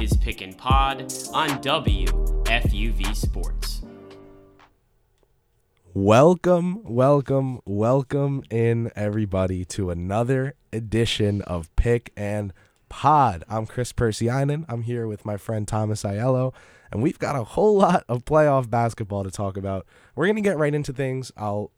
is Pick and Pod on WFUV Sports. Welcome, welcome, welcome in everybody to another edition of Pick and Pod. I'm Chris Percy Persianen. I'm here with my friend Thomas Aiello, and we've got a whole lot of playoff basketball to talk about. We're going to get right into things. I'll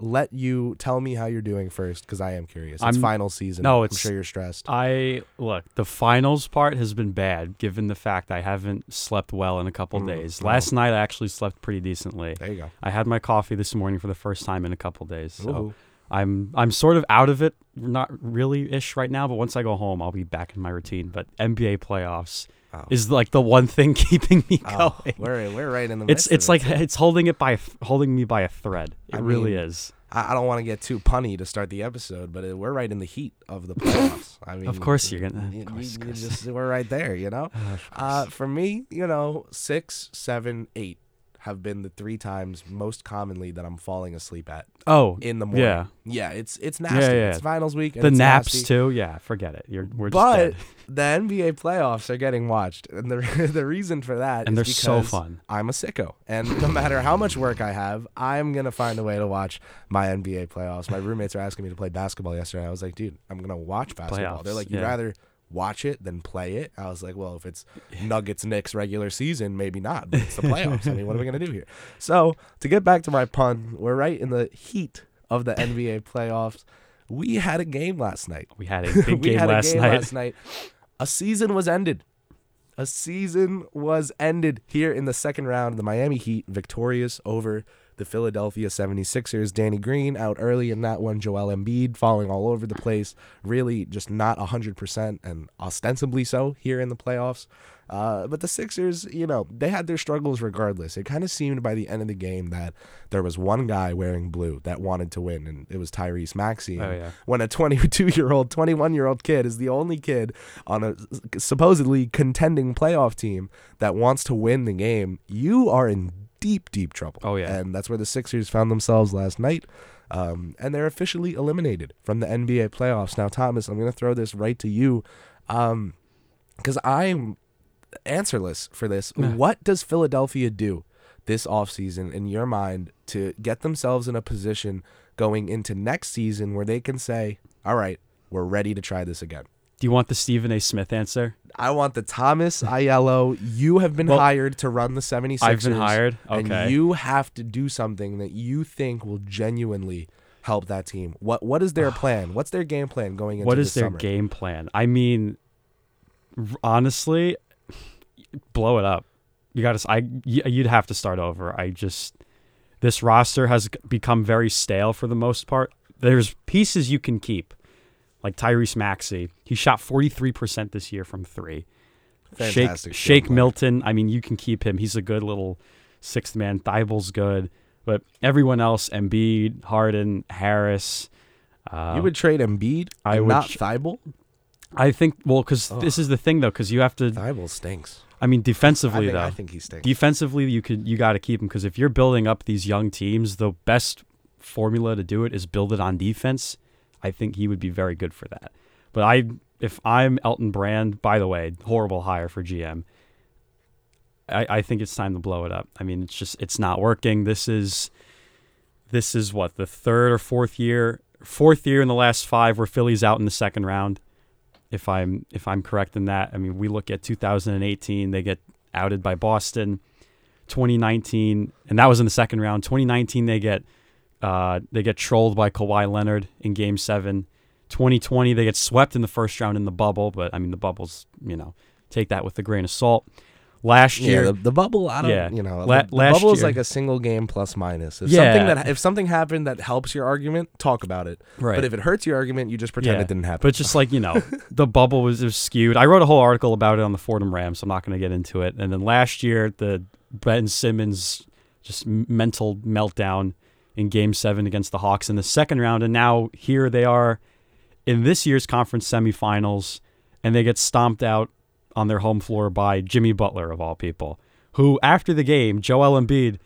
let you tell me how you're doing first because I am curious. It's I'm- final season. no, it's, I'm sure you're stressed. I look, the finals part has been bad given the fact I haven't slept well in a couple Mm, days. no. Last night I actually slept pretty decently. there you go. I had my coffee this morning for the first time in a couple days. So Woohoo. I'm I'm sort of out of it, not really ish right now, but once I go home I'll be back in my routine. But NBA playoffs Oh. is like the one thing keeping me Oh, going. we're, we're right in the it's it's it, like too. it's holding it by holding me by a thread. It I really mean, is. I, I don't want to get too punny to start the episode, but we're right in the heat of the playoffs. I mean, Of course you're gonna- you- course, you- you just we're right there, you know. Uh, for me, you know, six, seven, eight have been the three times most commonly that I'm falling asleep at Oh, in the morning. yeah. yeah, it's it's nasty. yeah. It's finals week. And The naps nasty. too. Yeah, forget it. You're we're just But the NBA playoffs are getting watched, and the the reason for that And is they're so fun. I'm a sicko, and no matter how much work I have, I'm gonna find a way to watch my NBA playoffs. My roommates are asking me to play basketball yesterday. I was like, dude, I'm gonna watch basketball. They're like, you'd yeah. rather watch it than play it. I was like, well, if it's Nuggets Knicks regular season, maybe not, but it's the playoffs. I mean, what are we gonna do here? So to get back to my pun, we're right in the heat of the NBA playoffs. We had a game last night We had a big we game had last a game night. last night. A season was ended. A season was ended here in the second round. The Miami Heat victorious over the Philadelphia 76ers. Danny Green out early in that one. Joel Embiid falling all over the place. Really just not 100% and ostensibly so here in the playoffs. Uh, but the Sixers, you know, they had their struggles regardless. It kind of seemed by the end of the game that there was one guy wearing blue that wanted to win, and it was Tyrese Maxey. Oh, yeah. when a 22 year old, 21 year old kid is the only kid on a supposedly contending playoff team that wants to win the game, you are in deep, deep trouble. Oh, yeah. And that's where the Sixers found themselves last night. Um, and they're officially eliminated from the NBA playoffs. Now, Thomas, I'm going to throw this right to you because I'm answerless for this. Nah. What does Philadelphia do this offseason in your mind to get themselves in a position going into next season where they can say, all right, we're ready to try this again? Do you want the Stephen A. Smith answer? I want the Thomas Aiello. You have been Well, hired to run the 76ers. I've been hired? Okay. And you have to do something that you think will genuinely help that team. What What is their plan? What's their game plan going into What is their summer? game plan? I mean, honestly, blow it up. You got to. I. You'd have to start over. I just. This roster has become very stale for the most part. There's pieces you can keep, like Tyrese Maxey. He shot 43% this year from three. Fantastic Shake, Shake. Milton. I mean, you can keep him. He's a good little sixth man. Thybulle's good, but everyone else: Embiid, Harden, Harris. Uh, You would trade Embiid I would not Thybulle? I think well, because this is the thing though, because you have to. Thybulle stinks. I mean, I defensively think, though, I think he stinks. defensively you could you got to keep him because if you're building up these young teams, the best formula to do it is build it on defense. I think he would be very good for that. But I, if I'm Elton Brand, by the way, horrible hire for GM. I, I think it's time to blow it up. I mean, it's just it's not working. This is this is what the third or fourth year, fourth year in the last five where Philly's out in the second round. If I'm if I'm correct in that, I mean we look at 2018, they get outed by Boston. 2019, and that was in the second round. 2019, they get uh, they get trolled by Kawhi Leonard in Game Seven. 2020, they get swept in the first round in the bubble, but I mean the bubbles, you know, take that with a grain of salt. last Yeah, year. the, the bubble. I don't. Yeah. You know, La- the, bubble is like a single game plus minus. If Yeah. something that if something happened that helps your argument, talk about it. Right. But if it hurts your argument, you just pretend it didn't happen. But just like, you know, the bubble was, was skewed. I wrote a whole article about it on the Fordham Rams, so I'm not going to get into it. And then last year, the Ben Simmons just mental meltdown in game seven against the Hawks in the second round. And now here they are in this year's conference semifinals, and they get stomped out on their home floor by Jimmy Butler, of all people, who, after the game, Joel Embiid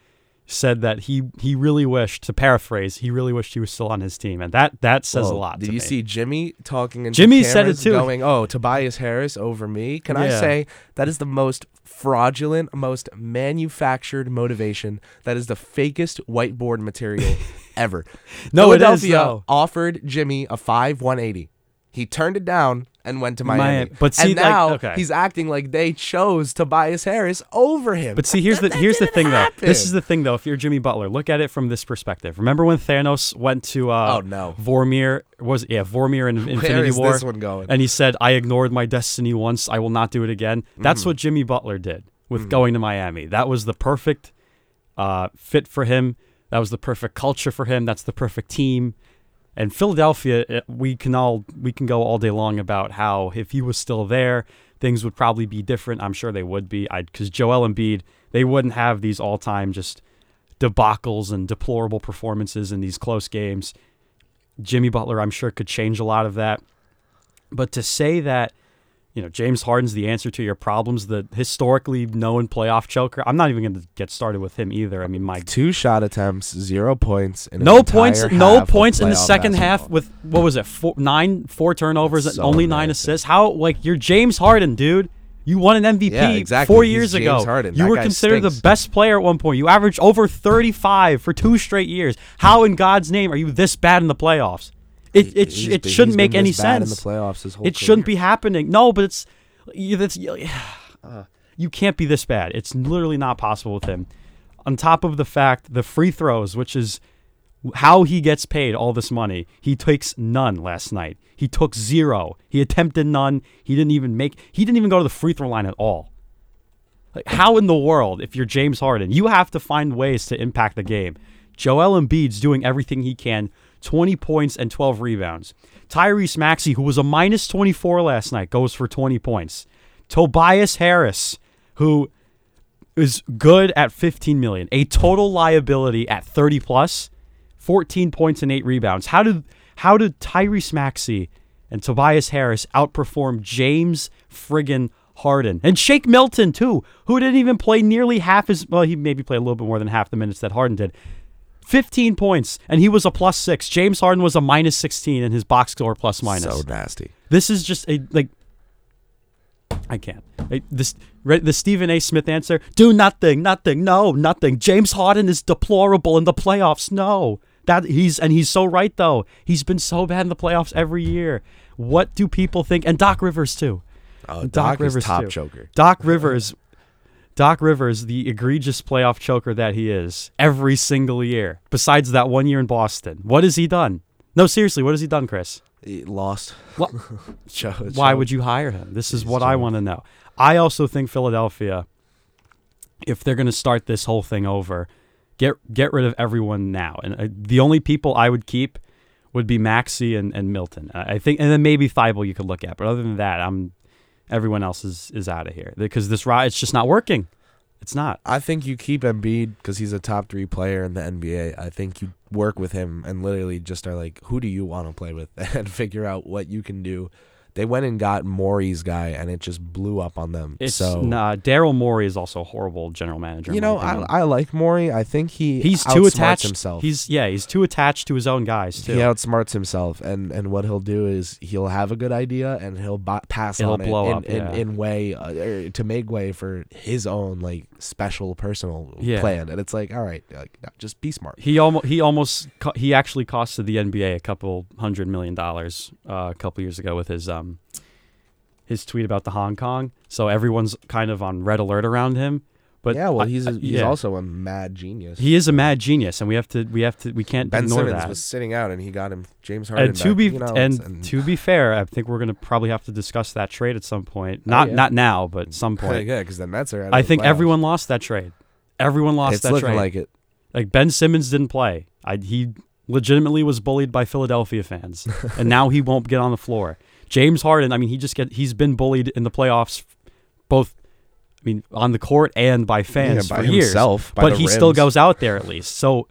said that he he really wished to paraphrase he really wished he was still on his team and that that says a lot Did you me. see Jimmy talking into Jimmy said it too. going, "Oh, Tobias Harris over me." Can I say that is the most fraudulent, most manufactured motivation. That is the fakest whiteboard material ever. No, it is, Philadelphia though. offered Jimmy a five one eighty. He turned it down and went to Miami. Miami. But see, and like, now okay. he's acting like they chose Tobias Harris over him. But see, here's the here's the thing though. This is the thing though. If you're Jimmy Butler, look at it from this perspective. Remember when Thanos went to uh, Oh, no. Vormir was yeah Vormir in Infinity Where is War, this one going? and he said, "I ignored my destiny once. I will not do it again." That's Mm-hmm. what Jimmy Butler did with going to Miami. That was the perfect uh, fit for him. That was the perfect culture for him. That's the perfect team. And Philadelphia, eh, we can all we can go all day long about how if he was still there, things would probably be different. I'm sure they would be. I because Joel Embiid, they wouldn't have these all time just debacles and deplorable performances in these close games. Jimmy Butler, I'm sure, could change a lot of that. But to say that, you know, James Harden's the answer to your problems, the historically known playoff choker, I'm not even going to get started with him either. I mean, my Two shot attempts, zero points. In no points, no points in the second half with what was it, four, nine, four turnovers and So only nine assists. How like you're James Harden, dude? You won an MVP Yeah, exactly. four He's years James ago. Harden. You That were considered stinks. the best player at one point. You averaged over 35 for two straight years. How in God's name are you this bad in the playoffs? It it, He's it shouldn't make any sense. in the playoffs his whole It shouldn't be happening. No, but it's you, that's, uh, you can't be this bad. It's literally not possible with him. On top of the fact, the free throws, which is how he gets paid all this money, he takes none last night. He took zero. He attempted none. He didn't even make. He didn't even go to the free throw line at all. Like, how in the world, if you're James Harden, you have to find ways to impact the game. Joel Embiid's doing everything he can 20 points and 12 rebounds. Tyrese Maxey, who was a minus 24 last night, goes for 20 points. Tobias Harris, who is good at 15 million, a total liability at 30 plus, 14 points and 8 rebounds. How did how did Tyrese Maxey and Tobias Harris outperform James friggin' Harden and Shake Milton too, who didn't even play nearly half as well. He maybe played a little bit more than half the minutes that Harden did. 15 points, and he was a plus six. James Harden was a minus 16 in his box score plus minus. So nasty. This is just a like. I can't. Like, this the Stephen A. Smith answer: Do nothing, nothing, no, nothing. James Harden is deplorable in the playoffs. No, that he's and he's so right though. He's been so bad in the playoffs every year. What do people think? And Doc Rivers too. Oh, Doc, Doc, Rivers is top too. choker. Doc Rivers. Doc Rivers, the egregious playoff choker that he is, every single year. Besides that one year in Boston, what has he done? No, seriously, what has he done, Chris? He lost. What? Why would you hire him? This is He's what I want to know. I also think Philadelphia, if they're going to start this whole thing over, get get rid of everyone now. And uh, the only people I would keep would be Maxey and, and Milton. I I think, and then maybe Thybulle you could look at. But other than that, I'm everyone else is is out of here because this ride it's just not working. It's not. I think you keep Embiid because he's a top three player in the NBA. I think you work with him and literally just are like, who do you want to play with, and figure out what you can do. They went and got Morey's guy, and it just blew up on them. It's so nah. Daryl Morey is also a horrible general manager. you know, I. I like Maury. I think he he's too attached. himself. He's yeah, he's too attached to his own guys too. he outsmarts himself, and and what he'll do is he'll have a good idea and he'll pass It'll on it blow in, up, in, yeah. in way uh, er, to make way for his own like special personal Yeah. plan. And it's like, all right, like, just be smart. He almost he almost co- he actually costed the NBA a couple hundred million dollars uh, a couple years ago with his um his tweet about the Hong Kong. So everyone's kind of on red alert around him. But yeah, well, he's a, he's yeah. also a mad genius. he is a mad genius, and we have to we have to we can't do that. ben ignore Simmons that. was sitting out, and he got him James Harden. and to back, be you know, and, it's- to be fair, I think we're gonna probably have to discuss that trade at some point. Oh, not Oh, yeah. not now, but some point. yeah, because the Nets are. Out I think everyone lost that trade. Everyone lost It's that looking trade. like it. Like Ben Simmons didn't play. I, he legitimately was bullied by Philadelphia fans, and now he won't get on the floor. James Harden, I mean, he just get he's been bullied in the playoffs, both. I mean, on the court and by fans by for years. himself, but he still goes out there at least. So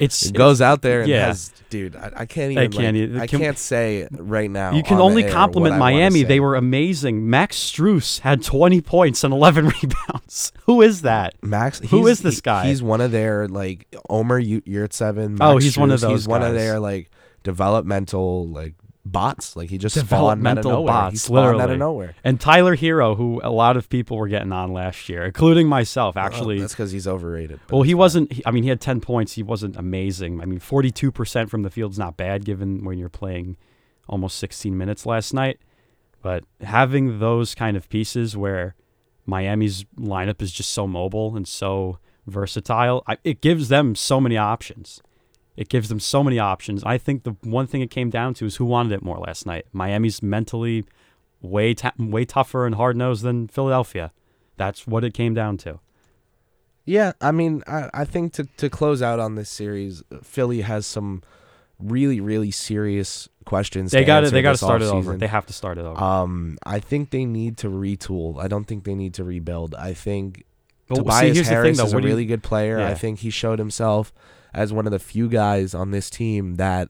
it's It goes out there and yeah. has, dude. I, I can't I even. can't like, even- I can- can't say right now. You can on only compliment I Miami. They were amazing. Max Strus had 20 points and 11 rebounds. Who is that? Max. Who is this he- guy? He's one of their like Omer Yurtseven. Oh, Max oh, he's one of those He's one of their like developmental like bots. Like he just spawned out of nowhere. he bots, spawned out literally. of nowhere. And Tyler Herro, who a lot of people were getting on last year, including myself, actually. Oh, that's because he's overrated. well, he wasn't. he- I mean, he had 10 points. He wasn't amazing. I mean, 42% from the field's not bad given when you're playing almost 16 minutes last night. But having those kind of pieces where Miami's lineup is just so mobile and so versatile, I, it gives them so many options. It gives them so many options. I think the one thing it came down to is who wanted it more last night. Miami's mentally way ta- way tougher and hard nosed than Philadelphia. That's what it came down to. Yeah, I mean, I, I think to, to close out on this series, Philly has some really, really serious questions. They got to they got to start it over. They have to start it over. Um, I think they need to retool. I don't think they need to rebuild. I think see, Tobias here's the thing, Harris though. is a do you- really good player. I think he showed himself as one of the few guys on this team that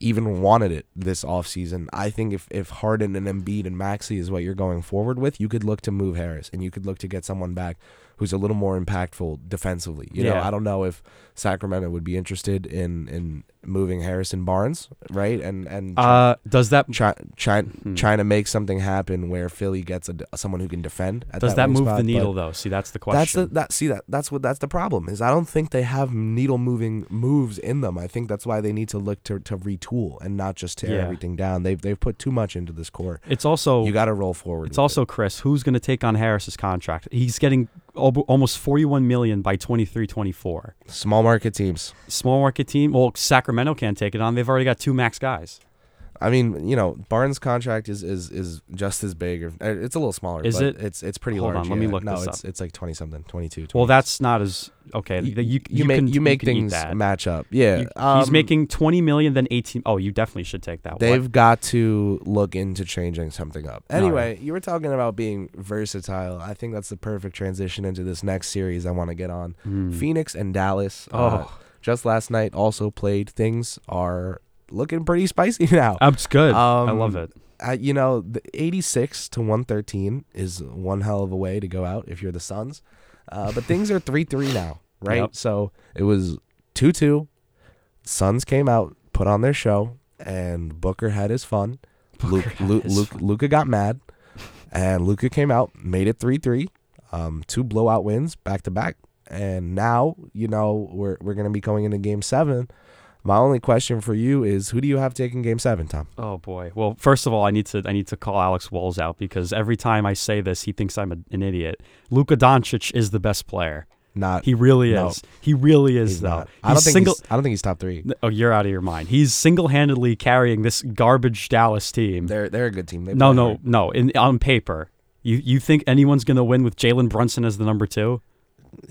even wanted it this offseason. I think if, if Harden and Embiid and Maxey is what you're going forward with, you could look to move Harris and you could look to get someone back who's a little more impactful defensively. You know, I don't know if Sacramento would be interested in in moving Harrison Barnes, right? And and Uh, does that try, try, Hmm. trying to make something happen where Philly gets a, someone who can defend. At does that, that move spot, the needle though? See, that's the That's question. the that see that that's what that's the problem is I don't think they have needle moving moves in them. I think that's why they need to look to, to retool and not just tear Yeah. everything down. They've they've put too much into this core. it's also You got to roll forward. It's also Chris. Who's going to take on Harris's contract? He's getting almost 41 million by 23-24. small market teams. Small market team. Well, Sacramento can't take it on. They've already got two max guys. I mean, you know, Barnes' contract is is, is just as big. Or, uh, it's a little smaller. Is but it? It's it's pretty Hold large. on, let me look no, this it's up. it's like twenty something, 22. Well, that's not as okay. you, you, you, make can, you make eat things match up. Yeah, You- um, he's making 20 million, then 18. Oh, you definitely should take that. They've got to look into changing something up. Anyway, you were talking about being versatile. I think that's the perfect transition into this next series I want to get on. Hmm. Phoenix and Dallas. uh, Oh, just last night also played. Things are looking pretty spicy now. that's good. I Um, love it. Uh, you know, the 86 to 113 is one hell of a way to go out if you're the Suns. Uh, but things are 3 3 now, right? Yep. So it was 2 2. Suns came out, put on their show, and Booker had his fun. Luke, had Luke, his Luke, fun. Luka got mad, and Luka came out, made it 3 3. Um, two blowout wins back to back. And now, you know, we're, we're going to be going into game seven. My only question for you is who do you have taking game seven, Tom? Oh boy. Well, first of all, I need to I need to call Alex Walls out because every time I say this, he thinks I'm a, an idiot. Luka Doncic is the best player. Not He really No. is. He really is He's though. not. I don't think single. he's, I don't think he's top three. Oh, you're out of your mind. He's single-handedly carrying this garbage Dallas team. They're they're a good team. They no, no, hard. no. In on paper, you you think anyone's gonna win with Jalen Brunson as the number two?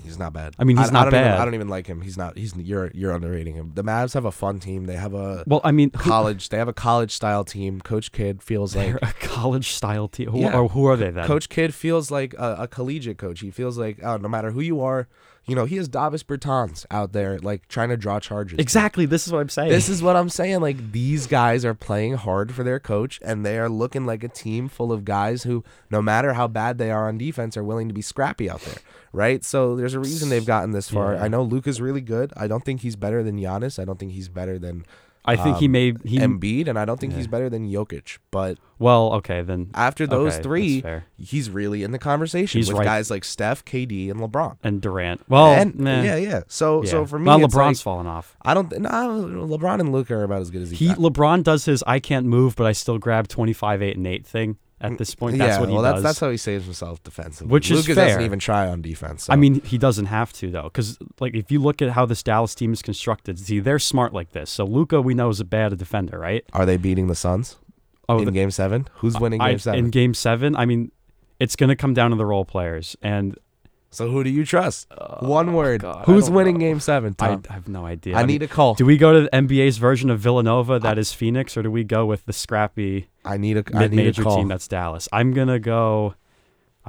He's not bad. I mean, he's I, not Even, bad. I don't even like him. He's not. He's you're you're underrating him. The Mavs have a fun team. They have a Well, I mean, who, college. They have a college style team. Coach Kidd feels like they're a college-style team. Who, Yeah. or who are they then? Coach Kidd feels like a, a collegiate coach. He feels like oh, no matter who you are, you know, he has Davis Bertans out there like trying to draw charges. Exactly. This is what I'm saying. This is what I'm saying. Like these guys are playing hard for their coach, and they are looking like a team full of guys who, no matter how bad they are on defense, are willing to be scrappy out there, right? So there's a reason they've gotten this far. Yeah. I know Luka's really good. I don't think he's better than Giannis. I don't think he's better than I think he um, may he. Embiid, and I don't think he's better than Jokic. But well, okay then. after those Okay, that's three, fair. he's really in the conversation He's with right. guys like Steph, KD, and LeBron. And Durant. Well, and nah, yeah, yeah. So so for me, well, it's LeBron's like, fallen off. I don't. No, LeBron and Luka are about as good as he. He. LeBron does his I can't move, but I still grab 25, 8, and 8 thing. At mm, this point, that's yeah, what he well, does. that's that's how he saves himself defensively. Which is Luka doesn't even try on defense. so- I mean, he doesn't have to though, because like if you look at how this Dallas team is constructed, see, they're smart like this. So Luka, we know is a bad defender, right? are they beating the Suns Oh, in the- Game Seven? Who's winning I- Game Seven? in Game Seven. I mean, it's gonna come down to the role players, and so who do you trust? Oh One word. God, Who's winning know. Game Seven? I, Tom? I have no idea. I, mean, need a call. Do we go to the NBA's version of Villanova that is Phoenix, or do we go with the scrappy I need a. I need a mid-major call. team that's Dallas? I'm gonna go.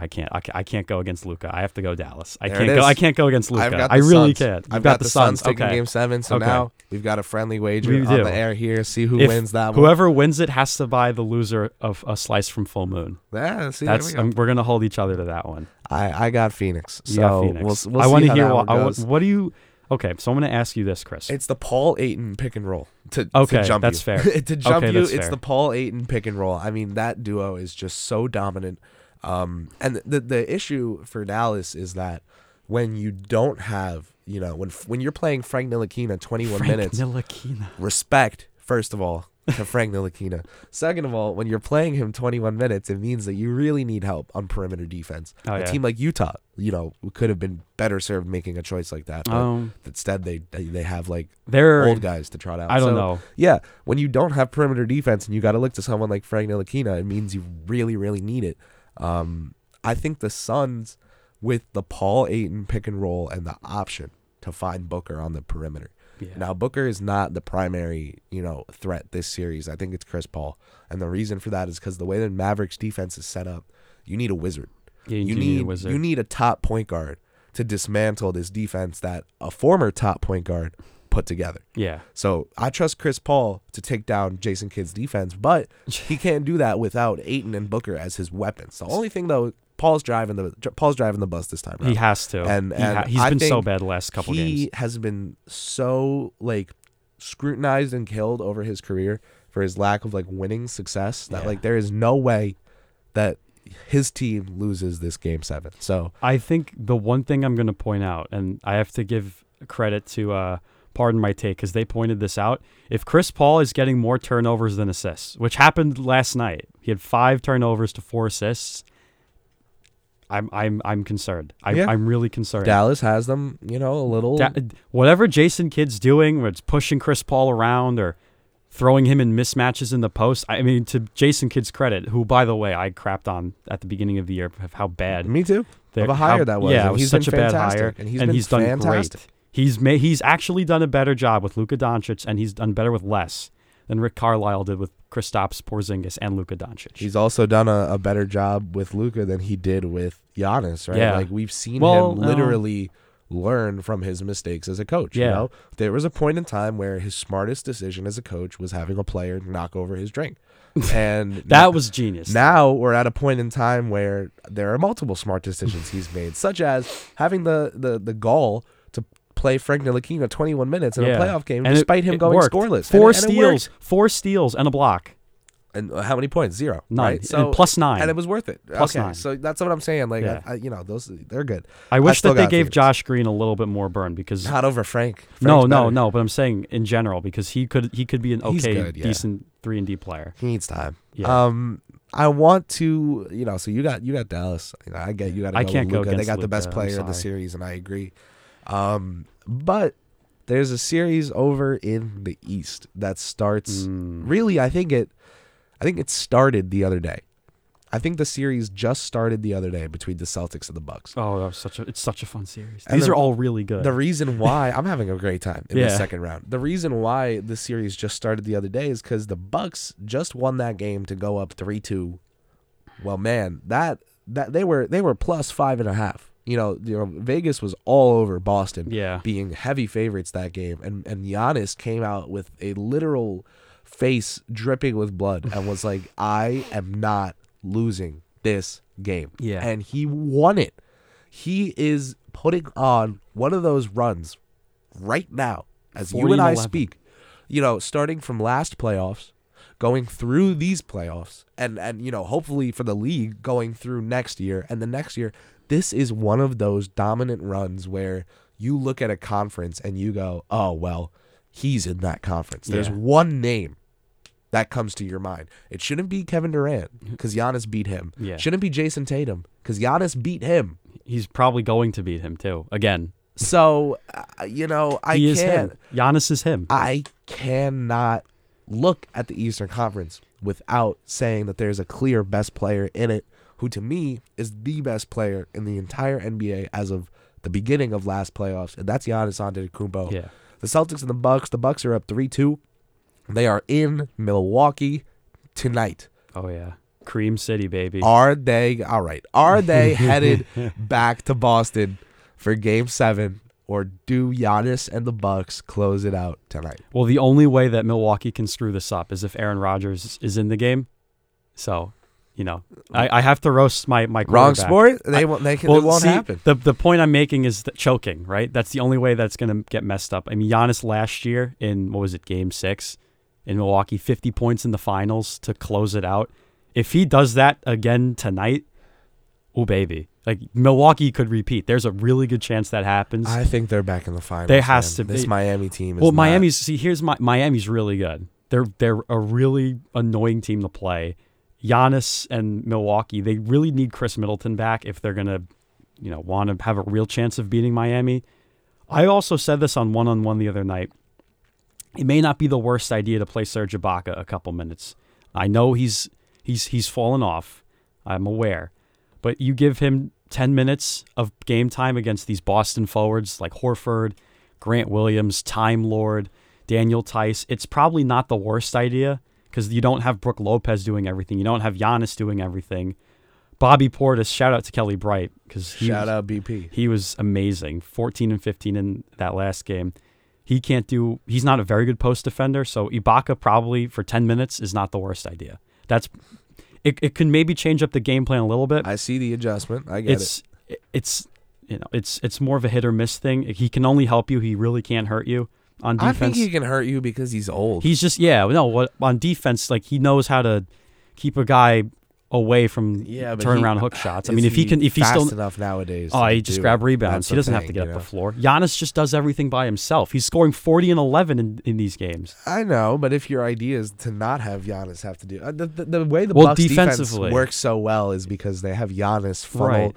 I can't. I, I can't go against Luka. I have to go Dallas. I There can't go. I can't go against Luka. I've got the I really Suns. can't. You've I've got, the Suns, Okay. taking Game Seven. So Okay. now we've got a friendly wager We on do. the air here. See who If wins that one. Whoever wins it has to buy the loser of a slice from Full Moon. Yeah, see, there That's we go. um, we're gonna hold each other to that one. I I got Phoenix. So got Phoenix. we'll we'll I want to hear what, I goes. what do you. Okay, so I'm gonna ask you this, Chris. It's the Paul Ayton pick and roll to, Okay, to jump that's you. fair. to jump Okay, you, it's fair. the Paul Ayton pick and roll. I mean, that duo is just so dominant. Um, and the the issue for Dallas is that when you don't have, you know, when when you're playing Frank Ntilikina 21 Frank minutes, Ntilikina. respect first of all to Frank Ntilikina. Second of all, when you're playing him 21 minutes, it means that you really need help on perimeter defense. Oh, a yeah. team like Utah, you know, could have been better served making a choice like that. But Um, instead, they they have like they're old guys to trot out. I don't So, know. Yeah, when you don't have perimeter defense and you got to look to someone like Frank Ntilikina, it means you really, really need it. Um, I think the Suns, with the Paul Ayton pick and roll and the option to find Booker on the perimeter. Yeah. Now Booker is not the primary, you know, threat this series. I think it's Chris Paul, and the reason for that is because the way the Mavericks defense is set up, you need a wizard. Yeah, you do need a wizard. you need a top point guard to dismantle this defense that a former top point guard put together. yeah. So I trust Chris Paul to take down Jason Kidd's defense, but he can't do that without Ayton and Booker as his weapons. The only thing though, Paul's driving the Paul's driving the bus this time. He has to. And- he and he's I been so bad the last couple he games. He has been so like scrutinized and killed over his career for his lack of like winning success that Yeah. like there is no way that his team loses this game seven. So I think the one thing I'm going to point out, and I have to give credit to uh, Pardon My Take because they pointed this out. If Chris Paul is getting more turnovers than assists, which happened last night, he had five turnovers to four assists. I'm I'm I'm concerned. I, Yeah. I'm really concerned. Dallas has them, you know, a little. Da- whatever Jason Kidd's doing, whether it's pushing Chris Paul around or throwing him in mismatches in the post. I mean, to Jason Kidd's credit, who by the way I crapped on at the beginning of the year of how bad Me too. they're- Of a hire how- that was. Yeah, and it was he's such been a bad hire, and he's been done fantastic. great. He's made he's actually done a better job with Luka Doncic, and he's done better with less than Rick Carlisle did with Kristaps Porzingis and Luka Doncic. He's also done a, a better job with Luka than he did with Giannis, right? Yeah. Like we've seen Well, him literally learn from his mistakes as a coach. You Yeah. know? There was a point in time where his smartest decision as a coach was having a player knock over his drink. And that was genius. now we're at a point in time where there are multiple smart decisions he's made, such as having the the, the gall play Frank Ntilikina 21 minutes in Yeah. a playoff game, And it- despite him it going worked. scoreless. Four And it- and steals, four steals, and a block. And uh, how many points? Zero. None. Right? So plus nine. And it was worth it. Plus okay, nine. So that's what I'm saying. Like, Yeah. I, I, you know, those they're good. I wish still that they gave Phoenix. Josh Green a little bit more burn because Not over Frank. no, Frank's no, better. no. But I'm saying in general because he could he could be an okay, good, yeah. decent three and D player. He needs time. Yeah. Um, I want to, you know, so you got you got Dallas. You know, I get you got. I can't go They got the best Luka, player in the series, and I agree. Um, but there's a series over in the East that starts. Mm. Really, I think it. I think it started the other day. I think the series just started the other day between the Celtics and the Bucks. Oh, that was such a it's such a fun series. And These the- are all really good. The reason why I'm having a great time in the second round. The reason why the series just started the other day is because the Bucks just won that game to go up three two. Well, man, that that they were they were plus five and a half. You know, you know, Vegas was all over Boston, Yeah. being heavy favorites that game, and and Giannis came out with a literal face dripping with blood and was like, "I am not losing this game." Yeah. and he won it. He is putting on one of those runs right now as you and I 11. speak. You know, starting from last playoffs, going through these playoffs, and and you know, hopefully for the league going through next year and the next year. This is one of those dominant runs where you look at a conference and you go, "Oh well, he's in that conference." There's Yeah. one name that comes to your mind. It shouldn't be Kevin Durant because Giannis beat him. Yeah. Shouldn't be Jayson Tatum because Giannis beat him. He's probably going to beat him too. Again, So uh, you know I he is can't. him. Giannis is him. I cannot look at the Eastern Conference without saying that there's a clear best player in it, who to me is the best player in the entire NBA as of the beginning of last playoffs, and that's Giannis Antetokounmpo. Yeah. The Celtics and the Bucks. The Bucks are up three two. They are in Milwaukee tonight. Oh yeah. Cream City, baby. Are they all right? Are they headed back to Boston for Game Seven, or do Giannis and the Bucks close it out tonight? Well, the only way that Milwaukee can screw this up is if Aaron Rodgers is in the game. So, you know, I, I have to roast my my Wrong sport. They won't. They can. Well, it won't see, happen. The the point I'm making is choking, right? That's the only way that's going to get messed up. I mean, Giannis last year in what was it, Game Six, in Milwaukee, 50 points in the finals to close it out. If he does that again tonight, oh baby, like Milwaukee could repeat. There's a really good chance that happens. I think they're back in the finals. They has man. to This. Miami team is well, not- Miami's see here's my Miami's really good. They're they're a really annoying team to play. Giannis and Milwaukee, they really need Khris Middleton back if they're gonna, you know, want to have a real chance of beating Miami. I also said this on one on one the other night. It may not be the worst idea to play Serge Ibaka a couple minutes. I know he's he's he's fallen off. I'm aware, but you give him ten minutes of game time against these Boston forwards like Horford, Grant Williams, Time Lord, Daniel Theis. It's probably not the worst idea because you don't have Brook Lopez doing everything. You don't have Giannis doing everything. Bobby Portis, shout out to Kelly Bright because he Shout was- out BP. he was amazing. 14 and 15 in that last game. He can't do he's not a very good post defender, so Ibaka probably for 10 minutes is not the worst idea. That's it, it can maybe change up the game plan a little bit. I see the adjustment. I get it. it's it's you know, it's it's more of a hit or miss thing. He can only help you, he really can't hurt you on I defense. think he can hurt you because he's old. He's just yeah, no, what on defense like he knows how to keep a guy away from yeah, but turn he- around hook shots. I mean, if he can if he's still enough nowadays. Oh, he just grab rebounds. He doesn't have to get up know? the floor. Giannis just does everything by himself. He's scoring 40 and 11 in, in these games. I know, but if your idea is to not have Giannis have to do uh, the, the, the way the Well, Bucks defense defensively. works so well is because they have Giannis funnel Right.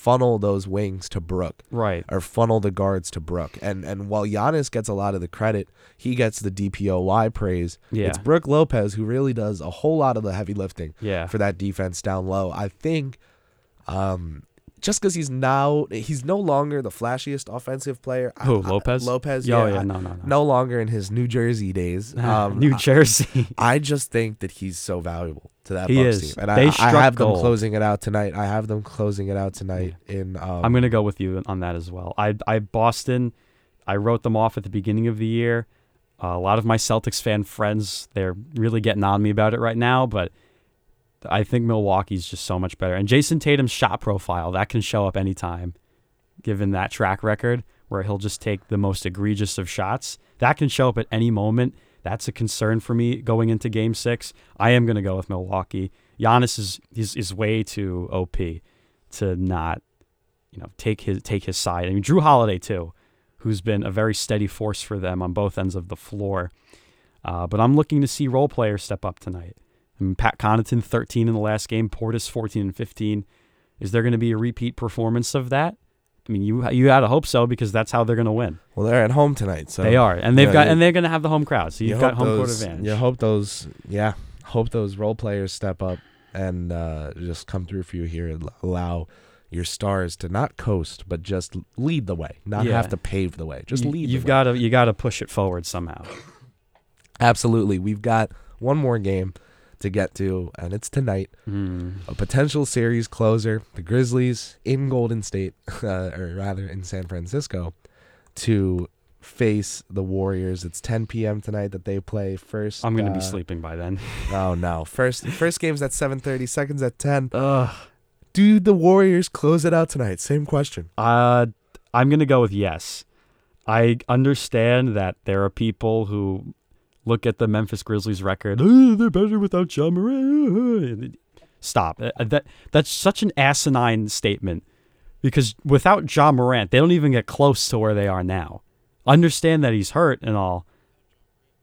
Funnel those wings to Brook. Right. or funnel the guards to Brook. And and while Giannis gets a lot of the credit, he gets the DPOY praise. Yeah. It's Brook Lopez who really does a whole lot of the heavy lifting Yeah. for that defense down low. I think um just because he's now he's no longer the flashiest offensive player. I- Who, I- Lopez? Lopez, Oh, yeah, yeah, no, no, no. no longer in his New Jersey days. Um, New Jersey. I just think that he's so valuable to that He Bucks is. team, and They I, I struck have them closing it out tonight. I have them closing it out tonight. In um, I'm going to go with you on that as well. I, I Boston, I wrote them off at the beginning of the year. Uh, a lot of my Celtics fan friends, they're really getting on me about it right now, but I think Milwaukee's just so much better. And Jayson Tatum's shot profile, that can show up anytime, given that track record where he'll just take the most egregious of shots. That can show up at any moment. That's a concern for me going into game six. I am going to go with Milwaukee. Giannis is, is, is way too OP to not you know take his take his side. I mean Jrue Holiday too, who's been a very steady force for them on both ends of the floor. Uh, but I'm looking to see role players step up tonight. I mean, Pat Connaughton 13 in the last game, Portis 14 and 15. Is there going to be a repeat performance of that? I mean, you you had to hope so because that's how they're going to win. well, they're at home tonight, so they are, and they've yeah, got and they're going to have the home crowd, so you you've got home court advantage. You hope those, yeah, hope those role players step up and uh, just come through for you here and allow your stars to not coast, but just lead the way, not Yeah. have to pave the way, just You- lead. You've got to you got to push it forward somehow. absolutely. We've got one more game to get to, and it's tonight. Hmm. A potential series closer: the Grizzlies in Golden State, uh, or rather in San Francisco, to face the Warriors. It's 10 p.m. tonight that they play first. I'm going to be uh, sleeping by then. Oh no! First, first game's at 7:30. Seconds at 10. Ugh. Do the Warriors close it out tonight? Same question. Uh, I'm gonna go with yes. I understand that there are people who look at the Memphis Grizzlies record. "Oh, they're better without John Morant." Stop. Uh, That that's such an asinine statement because without John Morant, they don't even get close to where they are now. Understand that he's hurt and all.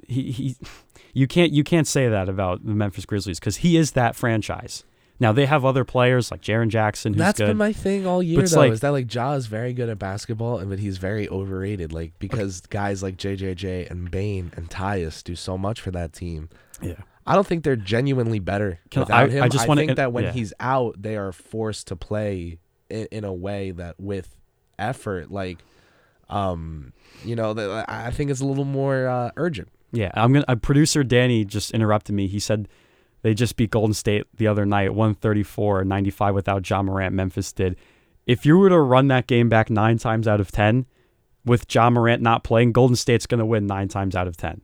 He he. You can't you can't say that about the Memphis Grizzlies because he is that franchise. Now they have other players like Jaren Jackson, who's That's good. been my thing all year, though. like- is that like Ja is very good at basketball, and but he's very overrated. Like because guys like JJJ and Bane and Tyus do so much for that team. yeah. I don't think they're genuinely better Can- without I- him. I just think that when yeah. he's out, they are forced to play in, in a way that with effort, like, um, you know, I think it's a little more uh, urgent. Yeah, I'm gonna. Uh, producer Danny just interrupted me. He said they just beat Golden State the other night, 134-95 without John Morant. Memphis did. If you were to run that game back nine times out of ten, with John Morant not playing, Golden State's gonna win nine times out of ten.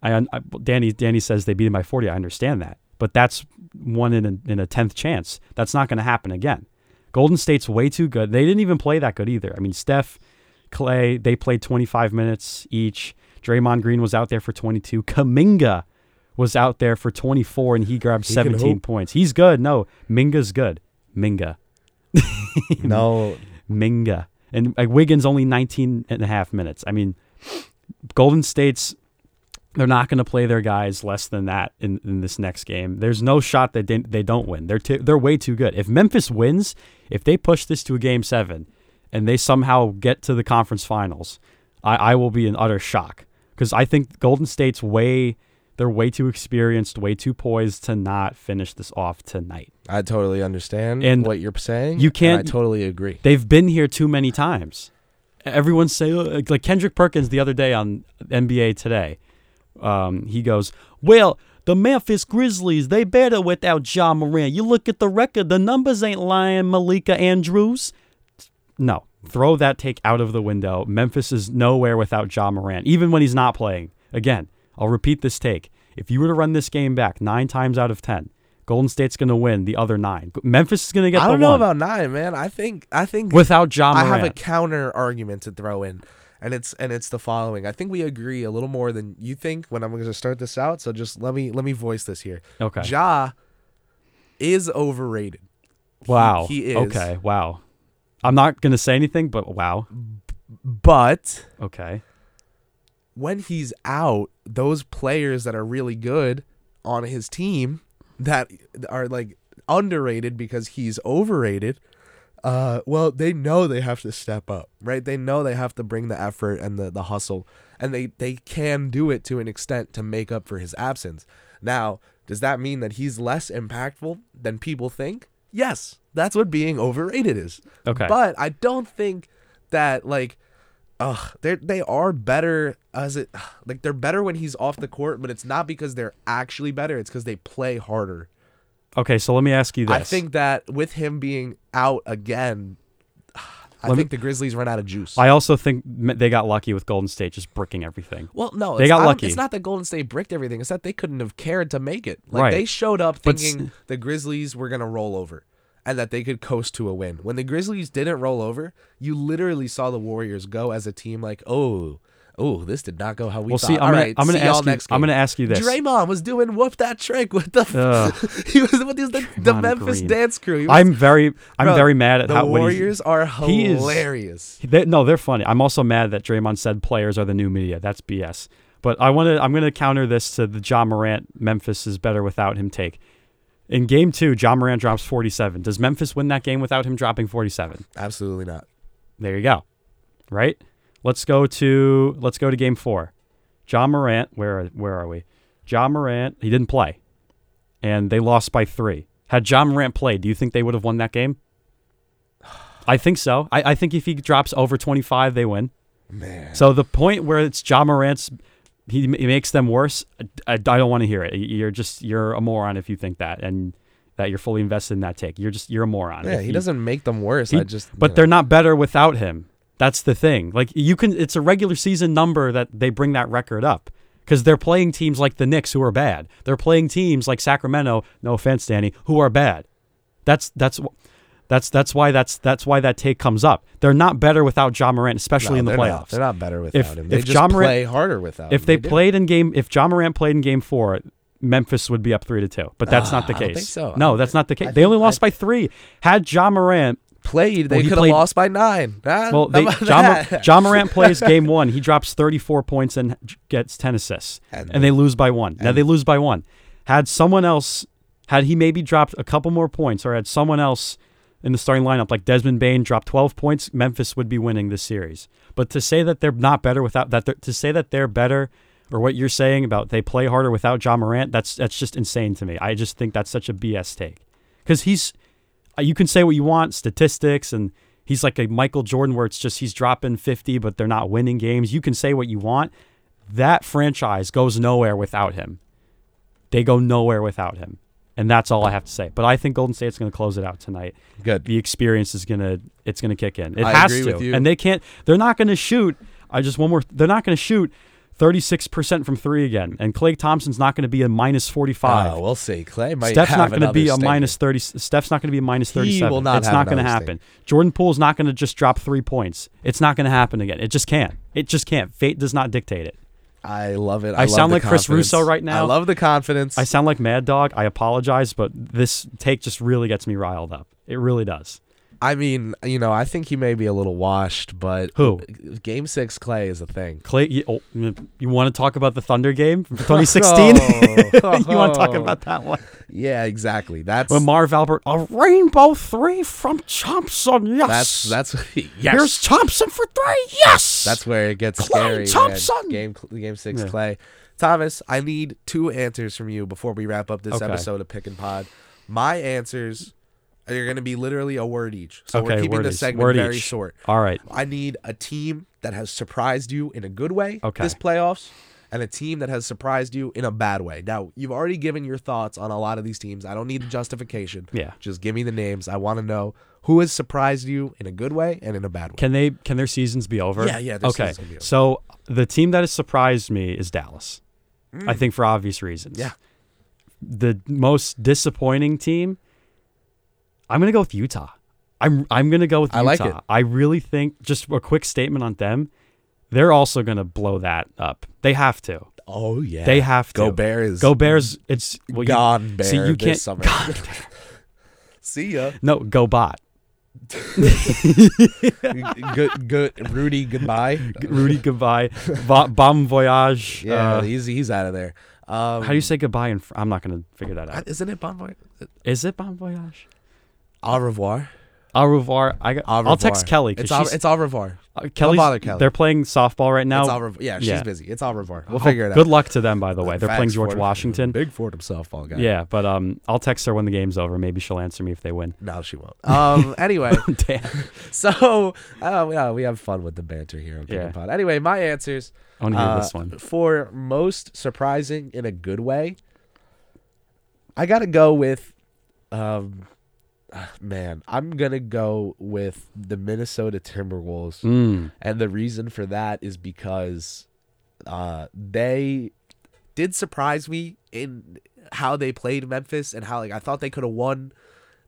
I, I Danny Danny says they beat him by 40. I understand that, but that's one in a, in a tenth chance. That's not gonna happen again. Golden State's way too good. They didn't even play that good either. I mean, Steph, Klay, they played 25 minutes each. Draymond Green was out there for 22. Kuminga was out there for 24, and he grabbed He 17 points. He's good. No, Minga's good. Minga. no, Minga. And like Wiggins only 19 and a half minutes. I mean, Golden State's they're not going to play their guys less than that in, in this next game. There's no shot that they, they don't win. They're too, they're way too good. If Memphis wins, if they push this to a game 7 and they somehow get to the conference finals, I, I will be in utter shock cuz I think Golden State's way they're way too experienced, way too poised to not finish this off tonight. I totally understand And what you're saying. you can't- I totally agree. They've been here too many times. Everyone's saying like- Kendrick Perkins the other day on NBA Today. Um, he goes, "Well, the Memphis Grizzlies they better without John Morant. You look at the record, the numbers ain't lying." Malika Andrews, no, throw that take out of the window. Memphis is nowhere without John Morant, even when he's not playing. Again, I'll repeat this take. If you were to run this game back nine times out of ten, Golden State's going to win the other nine. Memphis is going to get the I don't know one about nine, man. I think I think without John I have a counter argument to throw in, and it's and it's the following. I think we agree a little more than you think when I'm going to start this out. So just let me let me voice this here. Okay. Ja is overrated. He- Wow. he, is. Okay. Wow. I'm not gonna say anything, but wow. But Okay. When he's out, those players that are really good on his team that are like underrated because he's overrated. Uh, well, they know they have to step up, right? They know they have to bring the effort and the, the hustle, and they, they can do it to an extent to make up for his absence. Now, does that mean that he's less impactful than people think? Yes, that's what being overrated is. Okay. But I don't think that like Ugh, they they are better as it like they're better when he's off the court, but it's not because they're actually better. It's because they play harder. Okay. So let me ask you this. I think that with him being out again, I Let me- think the Grizzlies run out of juice. I also think they got lucky with Golden State just bricking everything. well, no, They it's- got lucky. It's not that Golden State bricked everything. It's that they couldn't have cared to make it. Like Right. they showed up But thinking the Grizzlies were gonna roll over. And that they could coast to a win. When the Grizzlies didn't roll over, you literally saw the Warriors go as a team like, oh, oh, this did not go how we Well, thought. see, I'm All gonna, right, I'm gonna ask you. next I'm gonna ask you this. Draymond was doing whoop that trick with the he was with the, the Memphis Green. dance crew. Was- I'm very, I'm Bro, very mad at the how Warriors are he is- hilarious. They, no, they're funny. I'm also mad that Draymond said players are the new media. That's BS. But I want to. I'm going to counter this to the John Morant. Memphis is better without him. Take in game two. John Morant drops 47. Does Memphis win that game without him dropping 47? Absolutely not. There you go. Right. Let's go to let's go to game four. John Morant. Where where are we? John Morant. He didn't play, and they lost by three. Had John Morant played, do you think they would have won that game? I think so. I, I think if he drops over 25, they win. Man. So the point where it's John Morant's, he, he makes them worse. I, I don't want to hear it. You're just you're a moron if you think that, and that you're fully invested in that take. You're just you're a moron. Yeah, if he you- doesn't make them worse. he- I just but you know. they're not better without him. That's the thing. Like you can, it's a regular season number that they bring that record up because they're playing teams like the Knicks who are bad. They're playing teams like Sacramento. No offense, Danny, who are bad. That's that's that's that's why that's that's why that take comes up. They're not better without John Morant, especially No, in the they're playoffs. Not. They're not better without If- him. They if just John Morant- play harder without if him. they do. played in game, if John Morant played in game four, Memphis would be up three to two. But that's Ah, not the I don't case. think so. No, I that's not the case. I they only think- lost by three. Had John Morant played, they Well, could have lost by nine. Ah, Well, they, John. John Morant plays game one. He drops 34 points and gets 10 assists, And- and, they lose by one. Now they lose by one. Had someone else, had he maybe dropped a couple more points, or had someone else in the starting lineup like Desmond Bane dropped 12 points, Memphis would be winning this series. But to say that they're not better without that, to say that they're better, or what you're saying about they play harder without John Morant, that's that's just insane to me. I just think that's such a BS take because he's uh, you can say what you want, statistics, and he's like a Michael Jordan where it's just he's dropping 50, but they're not winning games. You can say what you want. That franchise goes nowhere without him. They go nowhere without him. And that's all I have to say. But I think Golden State's going to close it out tonight. Good. The experience is going to it's going to kick in. It I has agree to. with you. And they can't they're not going to shoot I just one more they're not going to shoot 36% from 3 again. And Klay Thompson's not going to be a minus 45. Oh, we'll see. Clay might Steph's have not going to be a another 30. Steph's not going to be a minus He 37. will not it's not going to happen. Jordan Poole's not going to just drop three points. It's not going to happen again. It just can't. It just can't. Fate does not dictate it. I love it. I love sound like Chris. Russo right now. I love the confidence. I sound like Mad Dog. I apologize, but this take just really gets me riled up. It really does. I mean, you know, I think he may be a little washed, but Who? Game six Klay is a thing. Klay, you, oh, you want to talk about the Thunder game from 2016? Oh. you want to talk about that one? Yeah, exactly. That's When Marv Albert, a rainbow three from Thompson. Yes. that's that's yes. Here's Thompson for three. Yes. That's where it gets Klay scary. man. Thompson! Game game six Yeah. Klay. Thomas, I need two answers from you before we wrap up this Okay. episode of Pick and Pod. My answers are going to be literally a word each. So we're keeping the segment Word very each. short. All right. I need a team that has surprised you in a good way Okay. this playoffs and a team that has surprised you in a bad way. Now, you've already given your thoughts on a lot of these teams. I don't need the justification. Yeah. Just give me the names. I want to know who has surprised you in a good way and in a bad way. Can they? Can their seasons be over? Yeah, yeah, their Okay. seasons be over. So the team that has surprised me is Dallas. I think for obvious reasons. Mm. Yeah. The most disappointing team. I'm gonna go with Utah. I'm I'm gonna go with I Utah. like it. I really think just a quick statement on them. They're also gonna blow that up. They have to. Oh, yeah. They have to. Go Bears. Go Bears. It's well, you- Gone Bear See, you can't. summer. God, See ya. no, go bot. good, good. Rudy, goodbye. Rudy, goodbye. Va- bon voyage. Yeah, Uh, he's he's out of there. Um, how do you say goodbye? In fr- I'm not gonna figure that out. Isn't it bon voyage? Is it bon voyage? Au revoir. Au revoir. I got, I'll text. Kelly. 'cause It's au, she's- it's au revoir. uh, Kelly's, bother Kelly. They're playing softball right now. It's au revoir. Yeah, she's yeah. busy. It's au revoir. We'll Oh, figure it out. Good luck to them, by the way. They're playing Facts, George Fordham. Washington. Big Fordham softball guy. Yeah, but um, I'll text her when the game's over. Maybe she'll answer me if they win. No, she won't. Um. Anyway, Damn. so uh, yeah, we have fun with the banter here on Yeah. Pod. Anyway, my answers. I want to hear uh, this one. For most surprising in a good way, I gotta go with, um, man, I'm gonna go with the Minnesota Timberwolves. Mm. And the reason for that is because uh, they did surprise me in how they played Memphis and how like I thought they could have won.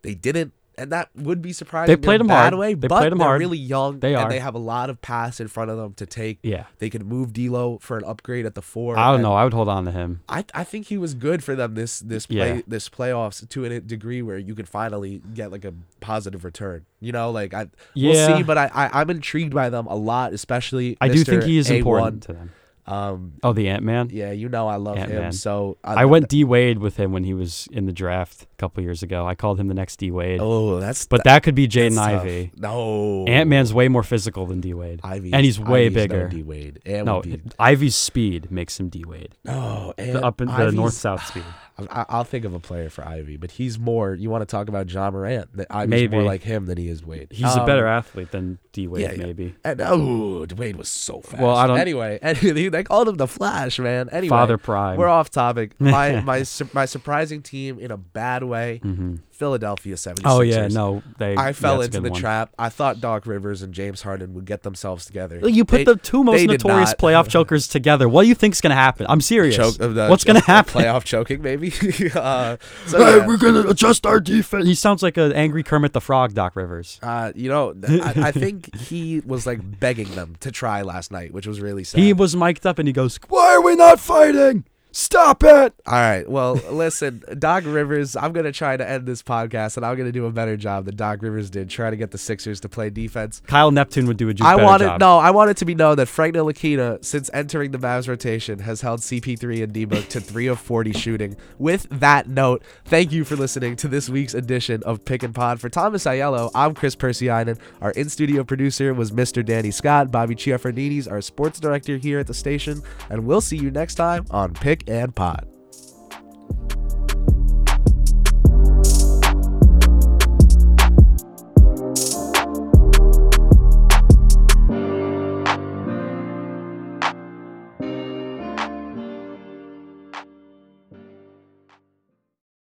They didn't. And that would be surprising. They played them bad hard. way, They but played 'em they're hard. really young. They and they have a lot of pass in front of them to take. Yeah. They could move D'Lo for an upgrade at the four. I don't know. I would hold on to him. I, I think he was good for them this this play Yeah. this playoffs to a degree where you could finally get like a positive return. You know, like I we'll Yeah. see, but I, I I'm intrigued by them a lot, especially. I do think he is A1. important to them. Um, Oh, the Ant Man. yeah, you know I love him. Ant-Man. So I went D Wade with him when he was in the draft a couple years ago. I called him the next D Wade. Oh, that's but that could be Jaden tough. No, Ant Man's way more physical than D Wade. Ivey, and he's way Ivey's bigger. No D Wade. No, be, Ivey's speed makes him D Wade. no, The up in the north south speed. I, I'll think of a player for Ivey, but he's more. You want to talk about John Morant? That Ivey's Maybe. more like him than he is Wade. He's a Um, better athlete than D Wade, yeah, yeah. maybe. And oh, D Wade was so fast. Well, I don't- Anyway, and they called him the Flash, man. Anyway, Father Prime. We're off topic. My my su- my surprising team in a bad way. Mhm. Philadelphia 76ers. Oh yeah, no, they. I fell a into the one. trap. I thought Doc Rivers and James Harden would get themselves together. You put They- the two most notorious not. playoff chokers together. What do you think's gonna happen? I'm serious. choke the What's gonna happen? Playoff choking, maybe. uh, so yeah. we're gonna adjust our defense. He sounds like an angry Kermit the Frog, Doc Rivers. Uh, you know, I, I think he was like begging them to try last night, which was really sad. He was mic'd up and he goes, "Why are we not fighting?" Stop it! All right. Well, listen, Doc Rivers, I'm going to try to end this podcast, and I'm going to do a better job than Doc Rivers did trying to get the Sixers to play defense. Kyle Neptune would do a ju- I better want job. no, I want it to be known that Frank Ntilikina, since entering the Mavs rotation, has held CP3 and D-Book to 3 of 40 shooting. With that note, thank you for listening to this week's edition of Pick and Pod. For Thomas Aiello, I'm Chris Persianen. Our in-studio producer was Mr. Danny Scott. Bobby Chiafranides, our sports director here at the station. And we'll see you next time on Pick and Pod.